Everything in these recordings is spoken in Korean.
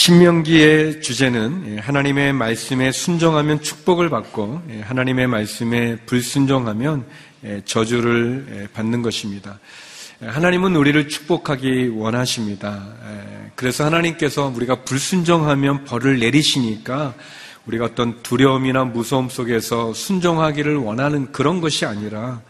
신명기의 주제는 하나님의 말씀에 순종하면 축복을 받고 하나님의 말씀에 불순종하면 저주를 받는 것입니다. 하나님은 우리를 축복하기 원하십니다. 그래서 하나님께서 우리가 불순종하면 벌을 내리시니까 우리가 어떤 두려움이나 무서움 속에서 순종하기를 원하는 그런 것이 아니라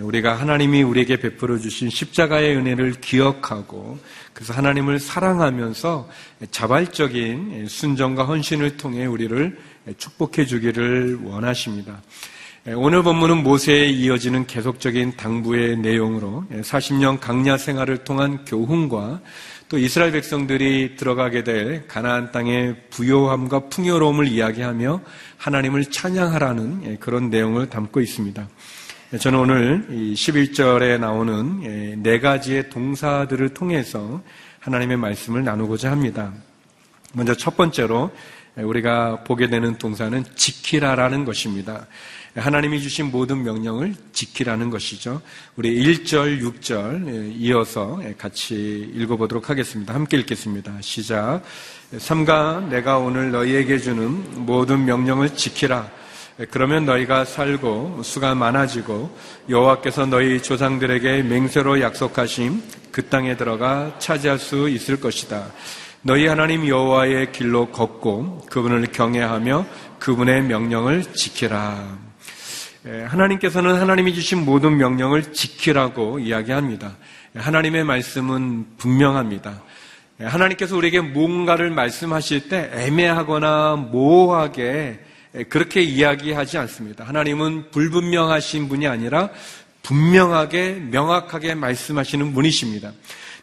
우리가 하나님이 우리에게 베풀어 주신 십자가의 은혜를 기억하고 그래서 하나님을 사랑하면서 자발적인 순정과 헌신을 통해 우리를 축복해 주기를 원하십니다. 오늘 본문은 모세에 이어지는 계속적인 당부의 내용으로 40년 강야 생활을 통한 교훈과 또 이스라엘 백성들이 들어가게 될 가나안 땅의 부요함과 풍요로움을 이야기하며 하나님을 찬양하라는 그런 내용을 담고 있습니다. 저는 오늘 11절에 나오는 예, 네 가지의 동사들을 통해서 하나님의 말씀을 나누고자 합니다. 먼저 첫 번째로 우리가 보게 되는 동사는 지키라라는 것입니다. 하나님이 주신 모든 명령을 지키라는 것이죠. 우리 1절, 6절 예, 이어서 같이 읽어보도록 하겠습니다. 함께 읽겠습니다. 시작. 삼가 내가 오늘 너희에게 주는 모든 명령을 지키라. 그러면 너희가 살고 수가 많아지고 여호와께서 너희 조상들에게 맹세로 약속하신 그 땅에 들어가 차지할 수 있을 것이다. 너희 하나님 여호와의 길로 걷고 그분을 경외하며 그분의 명령을 지키라. 하나님께서는 하나님이 주신 모든 명령을 지키라고 이야기합니다. 하나님의 말씀은 분명합니다. 하나님께서 우리에게 뭔가를 말씀하실 때 애매하거나 모호하게 그렇게 이야기하지 않습니다. 하나님은 불분명하신 분이 아니라 분명하게 명확하게 말씀하시는 분이십니다.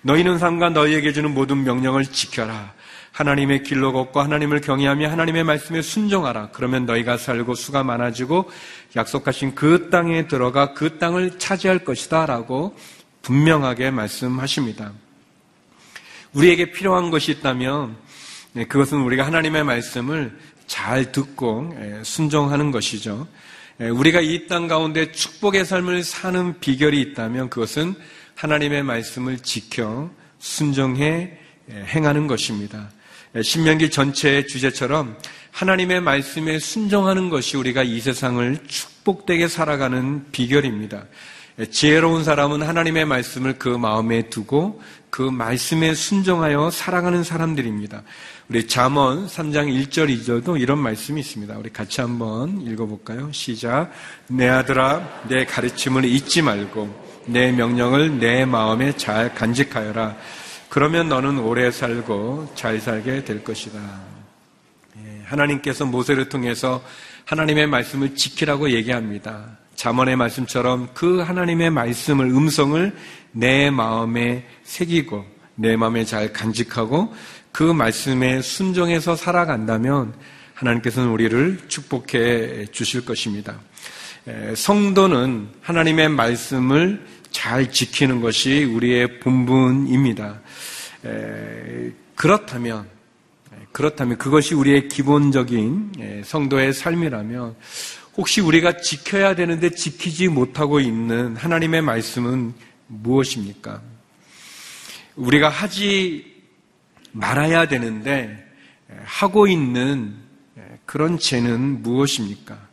너희는 상관 너희에게 주는 모든 명령을 지켜라. 하나님의 길로 걷고 하나님을 경외하며 하나님의 말씀에 순종하라. 그러면 너희가 살고 수가 많아지고 약속하신 그 땅에 들어가 그 땅을 차지할 것이다. 라고 분명하게 말씀하십니다. 우리에게 필요한 것이 있다면 네, 그것은 우리가 하나님의 말씀을 잘 듣고 순종하는 것이죠. 우리가 이 땅 가운데 축복의 삶을 사는 비결이 있다면 그것은 하나님의 말씀을 지켜 순종해 행하는 것입니다. 신명기 전체의 주제처럼 하나님의 말씀에 순종하는 것이 우리가 이 세상을 축복되게 살아가는 비결입니다. 지혜로운 사람은 하나님의 말씀을 그 마음에 두고 그 말씀에 순종하여 살아가는 사람들입니다. 우리 잠언 3장 1절 2절도 이런 말씀이 있습니다. 우리 같이 한번 읽어볼까요? 시작. 내 아들아, 내 가르침을 잊지 말고 내 명령을 내 마음에 잘 간직하여라. 그러면 너는 오래 살고 잘 살게 될 것이다. 예, 하나님께서 모세를 통해서 하나님의 말씀을 지키라고 얘기합니다. 잠언의 말씀처럼 그 하나님의 말씀을 음성을 내 마음에 새기고 내 마음에 잘 간직하고 그 말씀에 순종해서 살아간다면 하나님께서는 우리를 축복해 주실 것입니다. 성도는 하나님의 말씀을 잘 지키는 것이 우리의 본분입니다. 그렇다면, 그렇다면 그것이 우리의 기본적인 성도의 삶이라면 혹시 우리가 지켜야 되는데 지키지 못하고 있는 하나님의 말씀은 무엇입니까? 우리가 하지 말아야 되는데 하고 있는 그런 죄는 무엇입니까?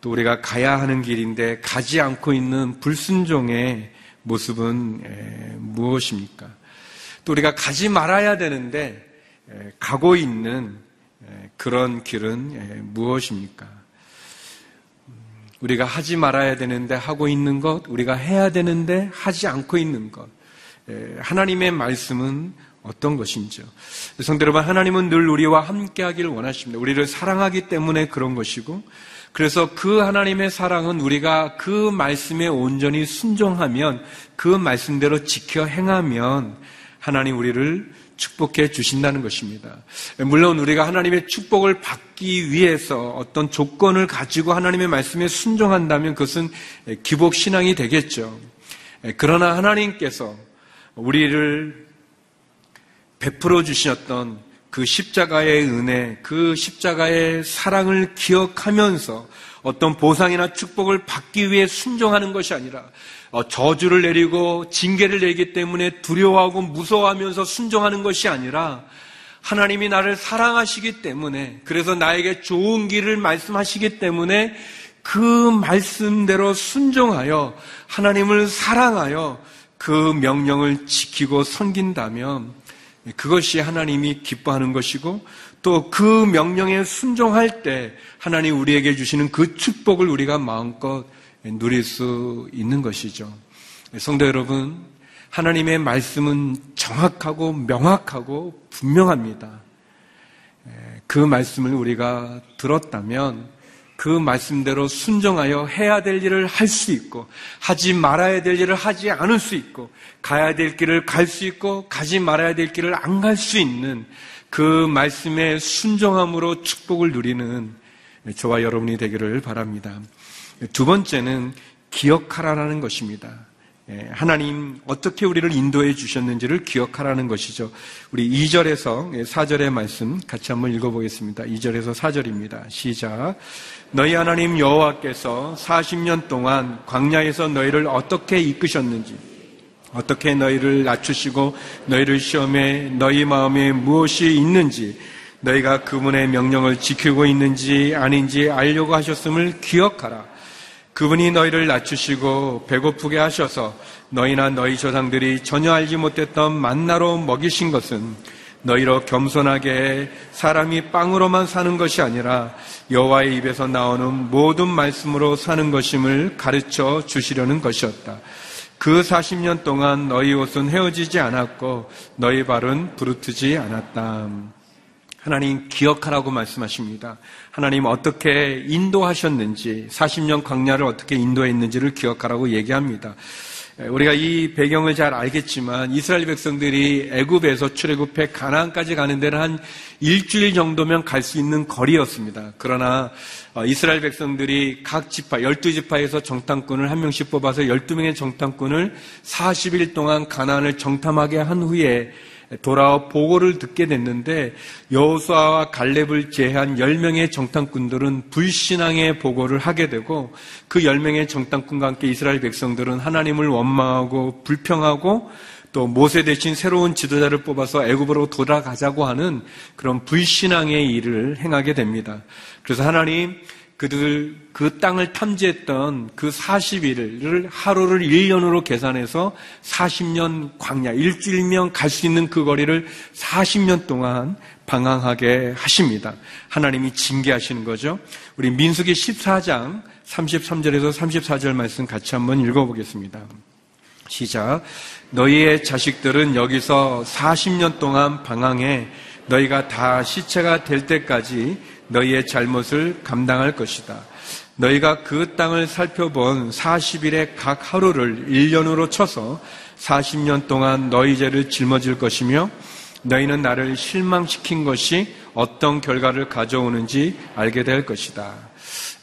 또 우리가 가야 하는 길인데 가지 않고 있는 불순종의 모습은 무엇입니까? 또 우리가 가지 말아야 되는데 가고 있는 그런 길은 무엇입니까? 우리가 하지 말아야 되는데 하고 있는 것, 우리가 해야 되는데 하지 않고 있는 것. 하나님의 말씀은 어떤 것인지요. 성도 여러분, 하나님은 늘 우리와 함께 하기를 원하십니다. 우리를 사랑하기 때문에 그런 것이고, 그래서 그 하나님의 사랑은 우리가 그 말씀에 온전히 순종하면, 그 말씀대로 지켜 행하면, 하나님 우리를 축복해 주신다는 것입니다. 물론 우리가 하나님의 축복을 받기 위해서 어떤 조건을 가지고 하나님의 말씀에 순종한다면 그것은 기복 신앙이 되겠죠. 그러나 하나님께서 우리를 베풀어 주셨던 그 십자가의 은혜, 그 십자가의 사랑을 기억하면서 어떤 보상이나 축복을 받기 위해 순종하는 것이 아니라 어, 저주를 내리고 징계를 내기 때문에 두려워하고 무서워하면서 순종하는 것이 아니라 하나님이 나를 사랑하시기 때문에 그래서 나에게 좋은 길을 말씀하시기 때문에 그 말씀대로 순종하여 하나님을 사랑하여 그 명령을 지키고 섬긴다면 그것이 하나님이 기뻐하는 것이고 또 그 명령에 순종할 때 하나님 우리에게 주시는 그 축복을 우리가 마음껏 누릴 수 있는 것이죠. 성도 여러분, 하나님의 말씀은 정확하고 명확하고 분명합니다. 그 말씀을 우리가 들었다면 그 말씀대로 순종하여 해야 될 일을 할 수 있고 하지 말아야 될 일을 하지 않을 수 있고 가야 될 길을 갈 수 있고 가지 말아야 될 길을 안 갈 수 있는 그 말씀의 순종함으로 축복을 누리는 저와 여러분이 되기를 바랍니다. 두 번째는 기억하라는 것입니다. 예, 하나님 어떻게 우리를 인도해 주셨는지를 기억하라는 것이죠. 우리 2절에서 4절의 말씀 같이 한번 읽어보겠습니다. 2절에서 4절입니다. 시작. 너희 하나님 여호와께서 40년 동안 광야에서 너희를 어떻게 이끄셨는지 어떻게 너희를 낮추시고 너희를 시험해 너희 마음에 무엇이 있는지 너희가 그분의 명령을 지키고 있는지 아닌지 알려고 하셨음을 기억하라. 그분이 너희를 낮추시고 배고프게 하셔서 너희나 너희 조상들이 전혀 알지 못했던 만나로 먹이신 것은 너희로 겸손하게 사람이 빵으로만 사는 것이 아니라 여호와의 입에서 나오는 모든 말씀으로 사는 것임을 가르쳐 주시려는 것이었다. 그 40년 동안 너희 옷은 헤어지지 않았고 너희 발은 부르트지 않았다. 하나님 기억하라고 말씀하십니다. 하나님 어떻게 인도하셨는지 40년 광야를 어떻게 인도했는지를 기억하라고 얘기합니다. 우리가 이 배경을 잘 알겠지만 이스라엘 백성들이 애굽에서 출애굽해 가나안까지 가는 데는 한 일주일 정도면 갈 수 있는 거리였습니다. 그러나 어, 이스라엘 백성들이 각 지파 12지파에서 정탐꾼을 한 명씩 뽑아서 12명의 정탐꾼을 40일 동안 가나안을 정탐하게 한 후에 돌아와 보고를 듣게 됐는데 여호수아와 갈렙을 제외한 10명의 정탐꾼들은 불신앙의 보고를 하게 되고 그 10명의 정탐꾼과 함께 이스라엘 백성들은 하나님을 원망하고 불평하고 또 모세 대신 새로운 지도자를 뽑아서 애굽으로 돌아가자고 하는 그런 불신앙의 일을 행하게 됩니다. 그래서 하나님 그들 그 땅을 탐지했던 그 40일을 하루를 1년으로 계산해서 40년 광야, 일주일면 갈 수 있는 그 거리를 40년 동안 방황하게 하십니다. 하나님이 징계하시는 거죠. 우리 민수기 14장 33절에서 34절 말씀 같이 한번 읽어보겠습니다. 시작. 너희의 자식들은 여기서 40년 동안 방황해 너희가 다 시체가 될 때까지 너희의 잘못을 감당할 것이다. 너희가 그 땅을 살펴본 40일의 각 하루를 1년으로 쳐서 40년 동안 너희 죄를 짊어질 것이며 너희는 나를 실망시킨 것이 어떤 결과를 가져오는지 알게 될 것이다.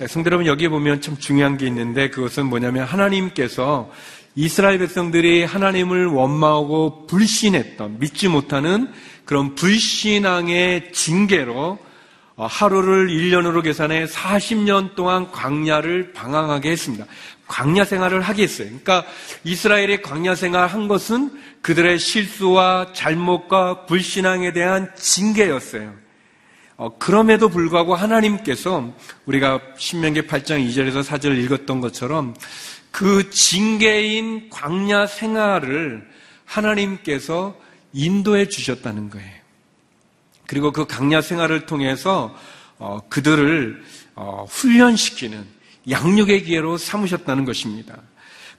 성대 여러분 여기 보면 참 중요한 게 있는데 그것은 뭐냐면 하나님께서 이스라엘 백성들이 하나님을 원망하고 불신했던 믿지 못하는 그런 불신앙의 징계로 어, 하루를 1년으로 계산해 40년 동안 광야를 방황하게 했습니다. 광야 생활을 하게 했어요. 그러니까 이스라엘의 광야 생활 한 것은 그들의 실수와 잘못과 불신앙에 대한 징계였어요. 어, 그럼에도 불구하고 하나님께서 우리가 신명기 8장 2절에서 4절 읽었던 것처럼 그 징계인 광야 생활을 하나님께서 인도해 주셨다는 거예요. 그리고 그 강야 생활을 통해서 어, 그들을 어, 훈련시키는 양육의 기회로 삼으셨다는 것입니다.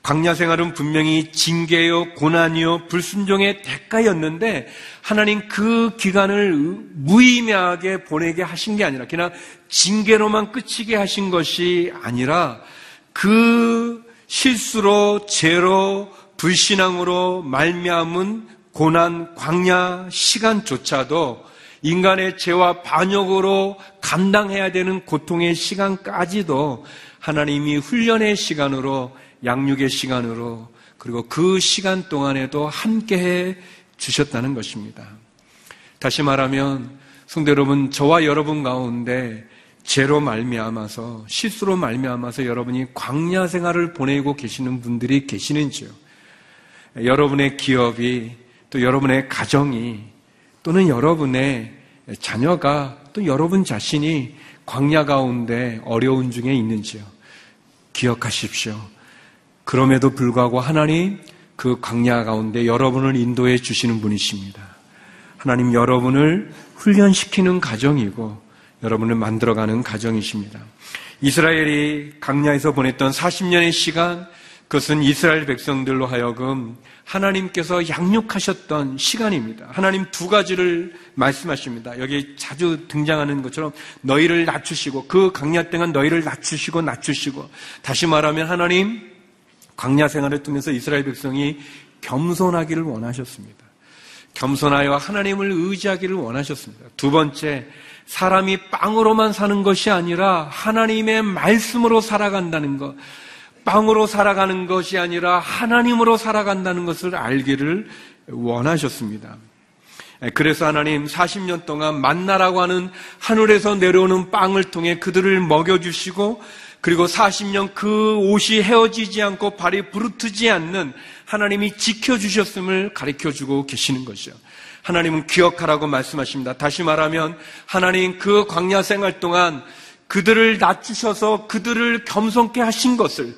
광야 생활은 분명히 징계요, 고난이요, 불순종의 대가였는데 하나님 그 기간을 무의미하게 보내게 하신 게 아니라 그냥 징계로만 끝이게 하신 것이 아니라 그 실수로 죄로 불신앙으로 말미암은 고난 광야 시간조차도 인간의 죄와 반역으로 감당해야 되는 고통의 시간까지도 하나님이 훈련의 시간으로 양육의 시간으로 그리고 그 시간 동안에도 함께 해 주셨다는 것입니다. 다시 말하면 성대 여러분 저와 여러분 가운데 죄로 말미암아서 실수로 말미암아서 여러분이 광야 생활을 보내고 계시는 분들이 계시는지요? 여러분의 기업이 또 여러분의 가정이 또는 여러분의 자녀가 또 여러분 자신이 광야 가운데 어려운 중에 있는지요. 기억하십시오. 그럼에도 불구하고 하나님 그 광야 가운데 여러분을 인도해 주시는 분이십니다. 하나님 여러분을 훈련시키는 가정이고 여러분을 만들어가는 가정이십니다. 이스라엘이 강야에서 보냈던 40년의 시간, 그것은 이스라엘 백성들로 하여금 하나님께서 양육하셨던 시간입니다. 하나님 두 가지를 말씀하십니다. 여기 자주 등장하는 것처럼 너희를 낮추시고 그 강야 때는 너희를 낮추시고 낮추시고 다시 말하면 하나님 광야 생활을 통해서 이스라엘 백성이 겸손하기를 원하셨습니다. 겸손하여 하나님을 의지하기를 원하셨습니다. 두 번째, 사람이 빵으로만 사는 것이 아니라 하나님의 말씀으로 살아간다는 것. 빵으로 살아가는 것이 아니라 하나님으로 살아간다는 것을 알기를 원하셨습니다. 그래서 하나님 40년 동안 만나라고 하는 하늘에서 내려오는 빵을 통해 그들을 먹여주시고 그리고 40년 그 옷이 헤어지지 않고 발이 부르트지 않는 하나님이 지켜주셨음을 가르쳐 주고 계시는 것이죠. 하나님은 기억하라고 말씀하십니다. 다시 말하면 하나님 그 광야 생활 동안 그들을 낮추셔서 그들을 겸손케 하신 것을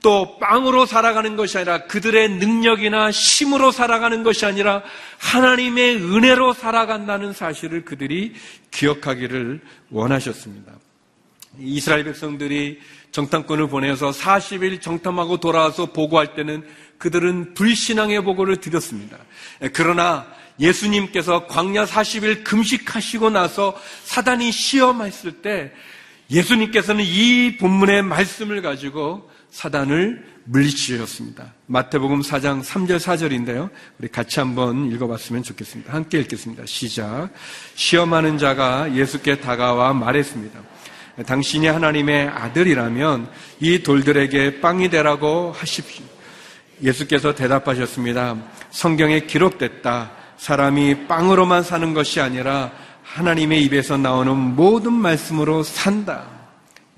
또 빵으로 살아가는 것이 아니라 그들의 능력이나 힘으로 살아가는 것이 아니라 하나님의 은혜로 살아간다는 사실을 그들이 기억하기를 원하셨습니다. 이스라엘 백성들이 정탐꾼을 보내서 40일 정탐하고 돌아와서 보고할 때는 그들은 불신앙의 보고를 드렸습니다. 그러나 예수님께서 광야 40일 금식하시고 나서 사단이 시험했을 때 예수님께서는 이 본문의 말씀을 가지고 사단을 물리치셨습니다. 마태복음 4장 3절 4절인데요. 우리 같이 한번 읽어봤으면 좋겠습니다. 함께 읽겠습니다. 시작. 시험하는 자가 예수께 다가와 말했습니다. 당신이 하나님의 아들이라면 이 돌들에게 빵이 되라고 하십시오. 예수께서 대답하셨습니다. 성경에 기록됐다. 사람이 빵으로만 사는 것이 아니라 하나님의 입에서 나오는 모든 말씀으로 산다.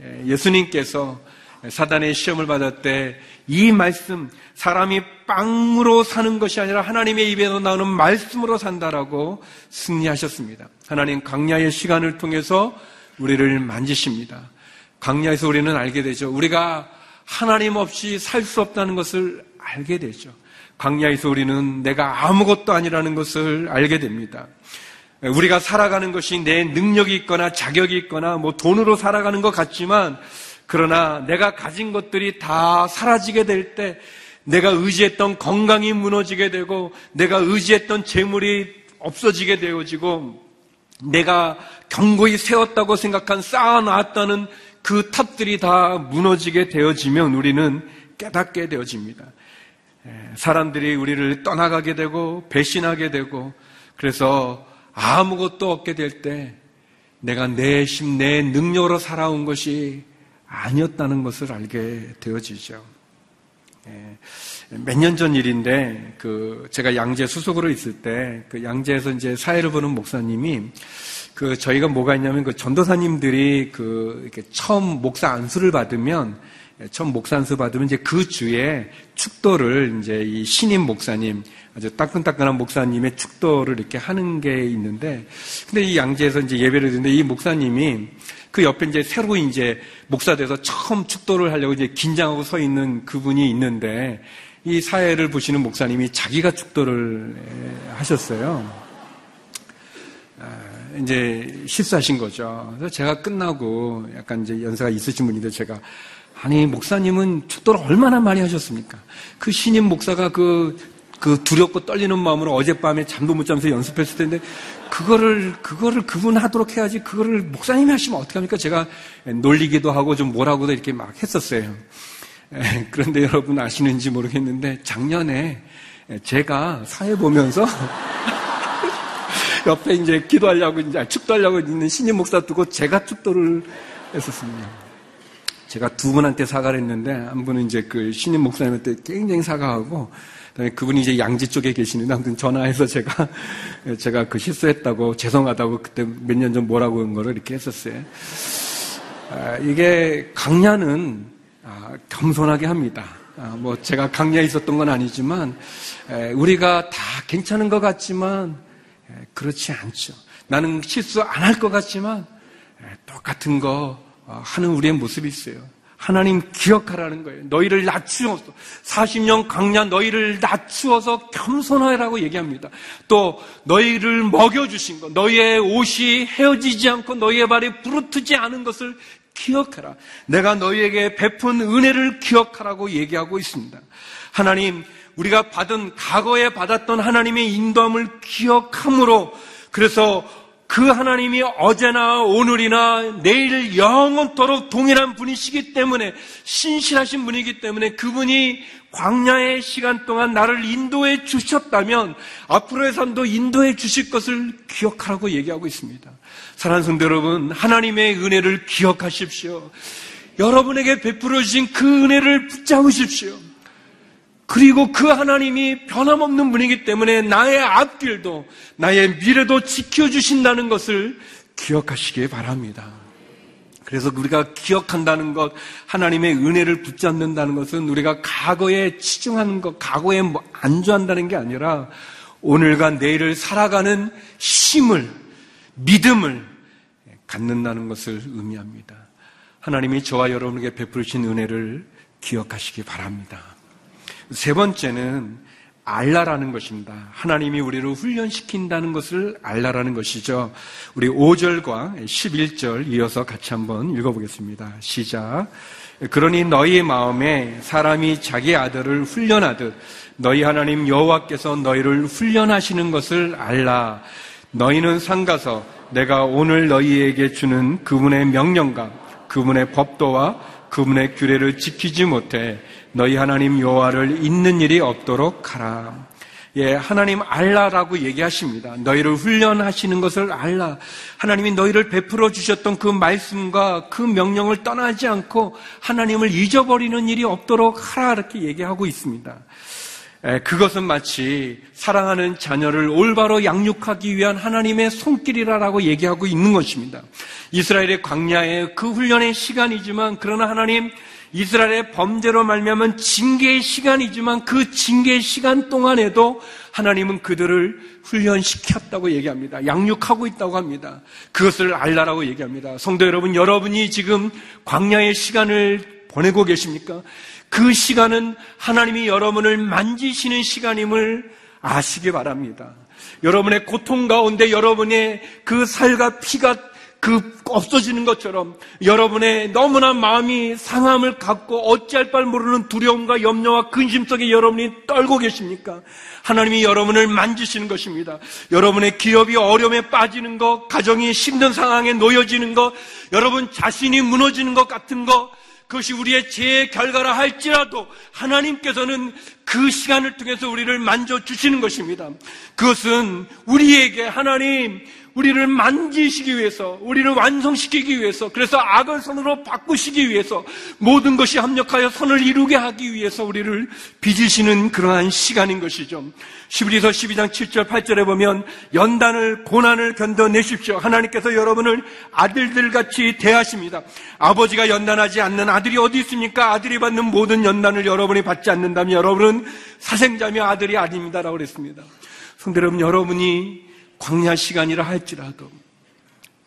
예, 예수님께서 사단의 시험을 받을 때 이 말씀, 사람이 빵으로 사는 것이 아니라 하나님의 입에서 나오는 말씀으로 산다라고 승리하셨습니다. 하나님 강야의 시간을 통해서 우리를 만지십니다. 강야에서 우리는 알게 되죠. 우리가 하나님 없이 살 수 없다는 것을 알게 되죠. 광야에서 우리는 내가 아무것도 아니라는 것을 알게 됩니다. 우리가 살아가는 것이 내 능력이 있거나 자격이 있거나 뭐 돈으로 살아가는 것 같지만 그러나 내가 가진 것들이 다 사라지게 될 때 내가 의지했던 건강이 무너지게 되고 내가 의지했던 재물이 없어지게 되어지고 내가 경고히 세웠다고 생각한 쌓아놨다는 그 탑들이 다 무너지게 되어지면 우리는 깨닫게 되어집니다. 사람들이 우리를 떠나가게 되고 배신하게 되고 그래서 아무것도 없게 될 때 내가 내 힘, 내 능력으로 살아온 것이 아니었다는 것을 알게 되어지죠. 몇 년 전 일인데 그 제가 양재 수석으로 있을 때 그 양재에서 이제 사회를 보는 목사님이 그 저희가 뭐가 있냐면 그 전도사님들이 그 이렇게 처음 목사 안수를 받으면 처음 목산수 받으면 이제 그 주에 축도를 이제 이 신임 목사님 아주 따끈따끈한 목사님의 축도를 이렇게 하는 게 있는데 근데 이 양재에서 이제 예배를 드는데 이 목사님이 그 옆에 이제 새로 이제 목사 돼서 처음 축도를 하려고 이제 긴장하고 서 있는 그분이 있는데 이 사회를 보시는 목사님이 자기가 축도를 하셨어요. 아, 이제 실수하신 거죠. 그래서 제가 끝나고 약간 이제 연세가 있으신 분인데 제가 아니, 목사님은 축도를 얼마나 많이 하셨습니까? 그 신임 목사가 그, 그 두렵고 떨리는 마음으로 어젯밤에 잠도 못 자면서 연습했을 텐데, 그거를, 그거를 그분 하도록 해야지, 그거를 목사님이 하시면 어떡합니까? 제가 놀리기도 하고 좀 뭐라고도 이렇게 막 했었어요. 그런데 여러분 아시는지 모르겠는데, 작년에 제가 사회 보면서, 옆에 이제 기도하려고, 이제 축도하려고 있는 신임 목사 두고 제가 축도를 했었습니다. 제가 두 분한테 사과를 했는데 한 분은 이제 그 신임 목사님한테 굉장히 사과하고 그다음에 그분이 이제 양지 쪽에 계시는데 아무튼 전화해서 제가 제가 그 실수했다고 죄송하다고 그때 몇 년 전 뭐라고 한 거를 이렇게 했었어요. 아, 이게 강야는 아, 겸손하게 합니다. 아, 뭐 제가 강야에 있었던 건 아니지만 에, 우리가 다 괜찮은 것 같지만 그렇지 않죠. 나는 실수 안 할 것 같지만 똑같은 거 어, 하는 우리의 모습이 있어요. 하나님 기억하라는 거예요. 너희를 낮추어서 40년 강냐 너희를 낮추어서 겸손하라고 얘기합니다. 또 너희를 먹여 주신 것, 너희의 옷이 헤어지지 않고 너희의 발이 부르트지 않은 것을 기억하라. 내가 너희에게 베푼 은혜를 기억하라고 얘기하고 있습니다. 하나님, 우리가 받은 과거에 받았던 하나님의 인도함을 기억함으로 그래서 그 하나님이 어제나 오늘이나 내일 영원토록 동일한 분이시기 때문에 신실하신 분이기 때문에 그분이 광야의 시간 동안 나를 인도해 주셨다면 앞으로의 삶도 인도해 주실 것을 기억하라고 얘기하고 있습니다. 사랑하는 성도 여러분, 하나님의 은혜를 기억하십시오. 여러분에게 베풀어 주신 그 은혜를 붙잡으십시오. 그리고 그 하나님이 변함없는 분이기 때문에 나의 앞길도 나의 미래도 지켜주신다는 것을 기억하시기 바랍니다. 그래서 우리가 기억한다는 것, 하나님의 은혜를 붙잡는다는 것은 우리가 과거에 치중하는 것, 과거에 뭐 안주한다는 게 아니라 오늘과 내일을 살아가는 힘을, 믿음을 갖는다는 것을 의미합니다. 하나님이 저와 여러분에게 베풀으신 은혜를 기억하시기 바랍니다. 세 번째는 알라라는 것입니다. 하나님이 우리를 훈련시킨다는 것을 알라라는 것이죠. 우리 5절과 11절 이어서 같이 한번 읽어보겠습니다. 시작. 그러니 너희 마음에 사람이 자기 아들을 훈련하듯 너희 하나님 여호와께서 너희를 훈련하시는 것을 알라. 너희는 상가서 내가 오늘 너희에게 주는 그분의 명령과 그분의 법도와 그분의 규례를 지키지 못해 너희 하나님 여호와를 잊는 일이 없도록 하라. 예, 하나님 알라라고 얘기하십니다. 너희를 훈련하시는 것을 알라. 하나님이 너희를 베풀어 주셨던 그 말씀과 그 명령을 떠나지 않고 하나님을 잊어버리는 일이 없도록 하라 이렇게 얘기하고 있습니다. 예, 그것은 마치 사랑하는 자녀를 올바로 양육하기 위한 하나님의 손길이라고 얘기하고 있는 것입니다. 이스라엘의 광야의 그 훈련의 시간이지만 그러나 하나님 이스라엘의 범죄로 말미암은 징계의 시간이지만 그 징계의 시간 동안에도 하나님은 그들을 훈련시켰다고 얘기합니다. 양육하고 있다고 합니다. 그것을 알라라고 얘기합니다. 성도 여러분, 여러분이 지금 광야의 시간을 보내고 계십니까? 그 시간은 하나님이 여러분을 만지시는 시간임을 아시기 바랍니다. 여러분의 고통 가운데 여러분의 그 살과 피가 그 없어지는 것처럼 여러분의 너무나 마음이 상함을 갖고 어찌할 바를 모르는 두려움과 염려와 근심 속에 여러분이 떨고 계십니까? 하나님이 여러분을 만지시는 것입니다. 여러분의 기업이 어려움에 빠지는 것, 가정이 힘든 상황에 놓여지는 것, 여러분 자신이 무너지는 것 같은 것, 그것이 우리의 죄의 결과라 할지라도 하나님께서는 그 시간을 통해서 우리를 만져 주시는 것입니다. 그것은 우리에게 하나님, 우리를 만지시기 위해서, 우리를 완성시키기 위해서, 그래서 악을 선으로 바꾸시기 위해서, 모든 것이 합력하여 선을 이루게 하기 위해서 우리를 빚으시는 그러한 시간인 것이죠. 11에서 12장 7절, 8절에 보면, 연단을, 고난을 견뎌내십시오. 하나님께서 여러분을 아들들 같이 대하십니다. 아버지가 연단하지 않는 아들이 어디 있습니까? 아들이 받는 모든 연단을 여러분이 받지 않는다면 여러분은 사생자며 아들이 아닙니다라고 그랬습니다. 성대 여러분, 여러분이 광야 시간이라 할지라도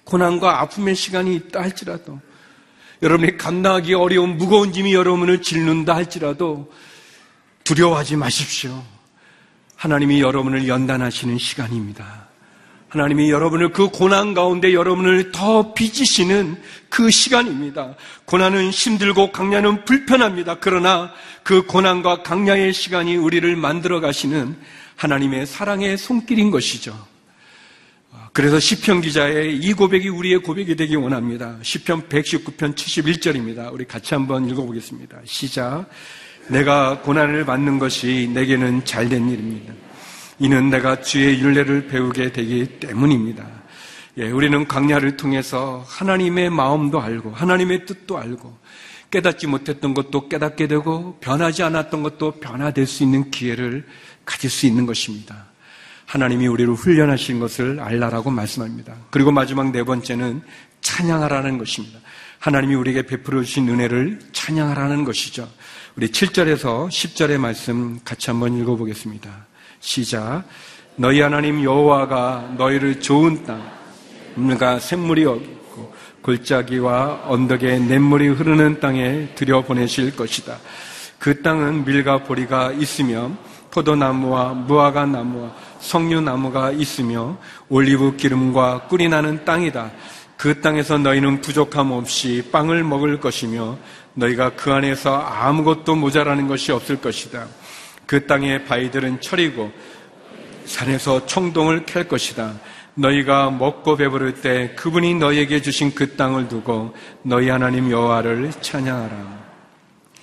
고난과 아픔의 시간이 있다 할지라도 여러분이 감당하기 어려운 무거운 짐이 여러분을 짓는다 할지라도 두려워하지 마십시오. 하나님이 여러분을 연단하시는 시간입니다. 하나님이 여러분을 그 고난 가운데 여러분을 더 빚으시는 그 시간입니다. 고난은 힘들고 강야는 불편합니다. 그러나 그 고난과 강야의 시간이 우리를 만들어 가시는 하나님의 사랑의 손길인 것이죠. 그래서 시편 기자의 이 고백이 우리의 고백이 되기 원합니다. 시편 119편 71절입니다. 우리 같이 한번 읽어보겠습니다. 시작. 내가 고난을 받는 것이 내게는 잘된 일입니다. 이는 내가 주의 윤례를 배우게 되기 때문입니다. 예, 우리는 강야를 통해서 하나님의 마음도 알고 하나님의 뜻도 알고 깨닫지 못했던 것도 깨닫게 되고 변하지 않았던 것도 변화될 수 있는 기회를 가질 수 있는 것입니다. 하나님이 우리를 훈련하신 것을 알라라고 말씀합니다. 그리고 마지막 네 번째는 찬양하라는 것입니다. 하나님이 우리에게 베풀어 주신 은혜를 찬양하라는 것이죠. 우리 7절에서 10절의 말씀 같이 한번 읽어보겠습니다. 시작. 너희 하나님 여호와가 너희를 좋은 땅, 물과 샘물이 없고 골짜기와 언덕에 냇물이 흐르는 땅에 들여 보내실 것이다. 그 땅은 밀과 보리가 있으며 포도나무와 무화과 나무와 석류나무가 있으며 올리브 기름과 꿀이 나는 땅이다. 그 땅에서 너희는 부족함 없이 빵을 먹을 것이며 너희가 그 안에서 아무것도 모자라는 것이 없을 것이다. 그 땅의 바위들은 철이고 산에서 청동을 캘 것이다. 너희가 먹고 배부를 때 그분이 너희에게 주신 그 땅을 두고 너희 하나님 여호와를 찬양하라.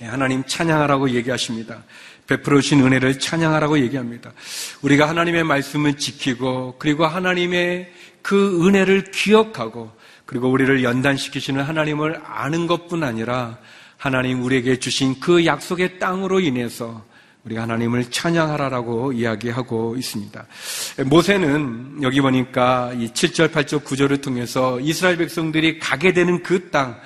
예, 하나님 찬양하라고 얘기하십니다. 베풀어 주신 은혜를 찬양하라고 얘기합니다. 우리가 하나님의 말씀을 지키고 그리고 하나님의 그 은혜를 기억하고 그리고 우리를 연단시키시는 하나님을 아는 것뿐 아니라 하나님 우리에게 주신 그 약속의 땅으로 인해서 우리가 하나님을 찬양하라라고 이야기하고 있습니다. 모세는 여기 보니까 이 7절, 8절, 9절을 통해서 이스라엘 백성들이 가게 되는 그 땅,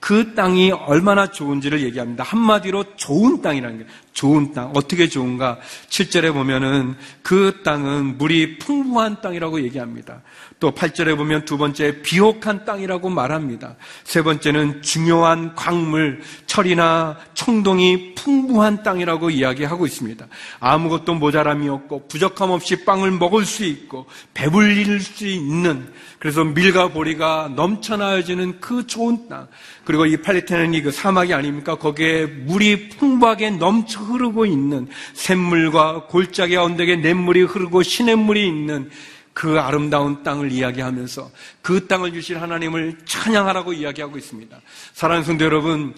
그 땅이 얼마나 좋은지를 얘기합니다. 한마디로 좋은 땅이라는 거예요. 좋은 땅. 어떻게 좋은가? 7절에 보면은 그 땅은 물이 풍부한 땅이라고 얘기합니다. 또 8절에 보면 두 번째 비옥한 땅이라고 말합니다. 세 번째는 중요한 광물, 철이나 청동이 풍부한 땅이라고 이야기하고 있습니다. 아무것도 모자람이 없고 부족함 없이 빵을 먹을 수 있고 배불릴 수 있는 그래서 밀과 보리가 넘쳐나어지는 그 좋은 땅. 그리고 이 팔레티나는 그 사막이 아닙니까? 거기에 물이 풍부하게 넘쳐 흐르고 있는 샘물과 골짜기 언덕에 냇물이 흐르고 시냇물이 있는 그 아름다운 땅을 이야기하면서 그 땅을 주실 하나님을 찬양하라고 이야기하고 있습니다. 사랑하는 성도 여러분,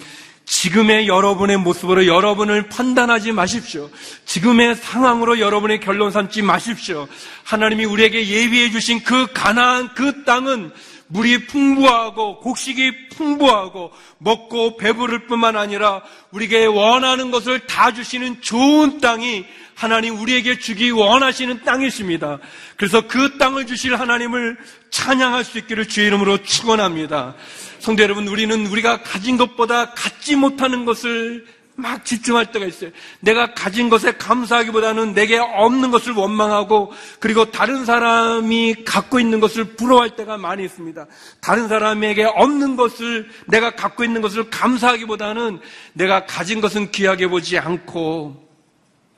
지금의 여러분의 모습으로 여러분을 판단하지 마십시오. 지금의 상황으로 여러분의 결론 삼지 마십시오. 하나님이 우리에게 예비해 주신 그 가나안 그 땅은 물이 풍부하고 곡식이 풍부하고 먹고 배부를 뿐만 아니라 우리에게 원하는 것을 다 주시는 좋은 땅이 하나님 우리에게 주기 원하시는 땅이십니다. 그래서 그 땅을 주실 하나님을 찬양할 수 있기를 주의 이름으로 축원합니다. 성도 여러분, 우리는 우리가 가진 것보다 갖지 못하는 것을 막 집중할 때가 있어요. 내가 가진 것에 감사하기보다는 내게 없는 것을 원망하고 그리고 다른 사람이 갖고 있는 것을 부러워할 때가 많이 있습니다. 다른 사람에게 없는 것을 내가 갖고 있는 것을 감사하기보다는 내가 가진 것은 귀하게 보지 않고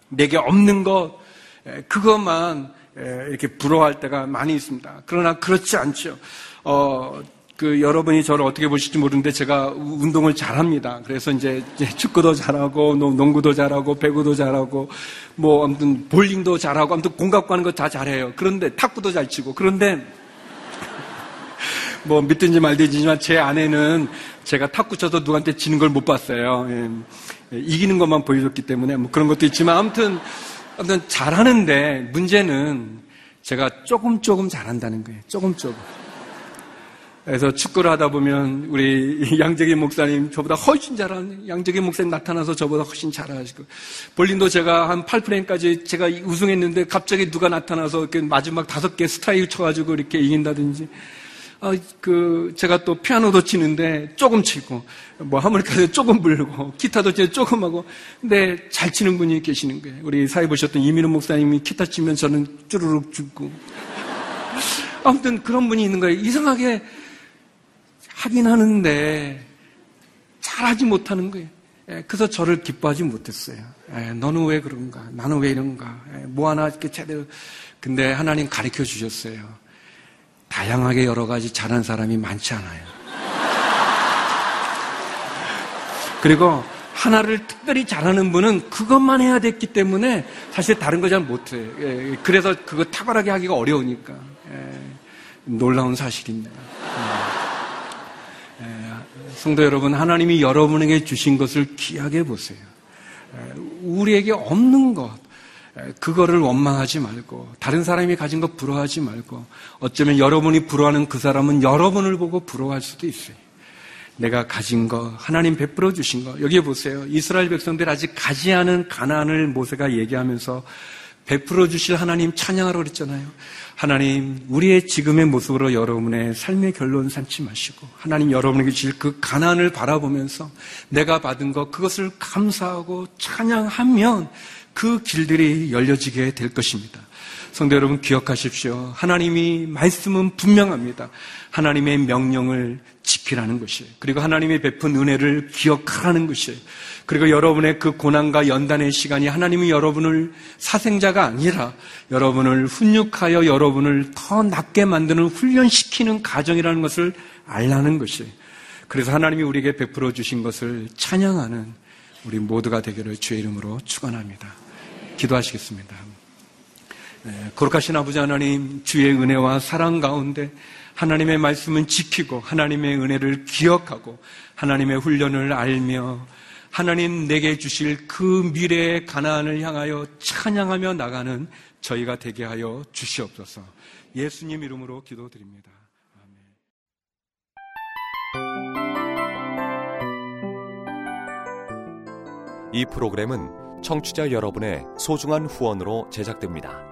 내게 없는 것 그것만 이렇게 부러워할 때가 많이 있습니다. 그러나 그렇지 않죠. 어, 그 여러분이 저를 어떻게 보실지 모르는데 제가 운동을 잘합니다. 그래서 이제 축구도 잘하고 농구도 잘하고 배구도 잘하고 뭐 아무튼 볼링도 잘하고 아무튼 공각하는 거 다 잘해요. 그런데 탁구도 잘 치고 그런데 뭐 믿든지 말든지지만 제 아내는 제가 탁구 쳐도 누구한테 지는 걸 못 봤어요. 예. 이기는 것만 보여줬기 때문에 뭐 그런 것도 있지만 아무튼 아무튼 잘하는데 문제는 제가 조금 조금 잘한다는 거예요. 조금 조금. 그래서 축구를 하다 보면 우리 양재기 목사님 저보다 훨씬 잘하는 양재기 목사님 나타나서 저보다 훨씬 잘하시고 볼링도 제가 한 8프레임까지 제가 우승했는데 갑자기 누가 나타나서 이렇게 마지막 다섯 개 스트라이크 쳐가지고 이렇게 이긴다든지 아, 그 제가 또 피아노도 치는데 조금 치고 뭐 하모니카도 조금 불고 기타도 치는데 조금 하고 근데 잘 치는 분이 계시는 거예요. 우리 사회 보셨던 이민호 목사님이 기타 치면 저는 쭈르륵 죽고 아무튼 그런 분이 있는 거예요. 이상하게 하긴 하는데 잘하지 못하는 거예요. 예, 그래서 저를 기뻐하지 못했어요. 예, 너는 왜 그런가? 나는 왜 이런가? 예, 뭐 하나 이렇게 제대로. 근데 하나님 가르쳐 주셨어요. 다양하게 여러 가지 잘한 사람이 많지 않아요. 그리고 하나를 특별히 잘하는 분은 그것만 해야 됐기 때문에 사실 다른 거 잘 못해요. 그래서 그거 탁월하게 하기가 어려우니까. 놀라운 사실입니다. 성도 여러분, 하나님이 여러분에게 주신 것을 귀하게 보세요. 우리에게 없는 것, 그거를 원망하지 말고, 다른 사람이 가진 것 부러워하지 말고, 어쩌면 여러분이 부러워하는 그 사람은 여러분을 보고 부러워할 수도 있어요. 내가 가진 거, 하나님 베풀어 주신 거. 여기 보세요. 이스라엘 백성들 아직 가지 않은 가난을 모세가 얘기하면서 베풀어 주실 하나님 찬양하러 그랬잖아요. 하나님, 우리의 지금의 모습으로 여러분의 삶의 결론 삼지 마시고, 하나님 여러분에게 주실 그 가난을 바라보면서 내가 받은 것, 그것을 감사하고 찬양하면 그 길들이 열려지게 될 것입니다. 성도 여러분 기억하십시오. 하나님이 말씀은 분명합니다. 하나님의 명령을 지키라는 것이에요. 그리고 하나님이 베푼 은혜를 기억하라는 것이에요. 그리고 여러분의 그 고난과 연단의 시간이 하나님은 여러분을 사생자가 아니라 여러분을 훈육하여 여러분을 더 낫게 만드는 훈련시키는 가정이라는 것을 알라는 것이에요. 그래서 하나님이 우리에게 베풀어 주신 것을 찬양하는 우리 모두가 되기를 주의 이름으로 축원합니다. 기도하시겠습니다. 네, 거룩하신 아버지 하나님 주의 은혜와 사랑 가운데 하나님의 말씀은 지키고 하나님의 은혜를 기억하고 하나님의 훈련을 알며 하나님 내게 주실 그 미래의 가나안을 향하여 찬양하며 나가는 저희가 되게 하여 주시옵소서. 예수님 이름으로 기도드립니다. 이 프로그램은 청취자 여러분의 소중한 후원으로 제작됩니다.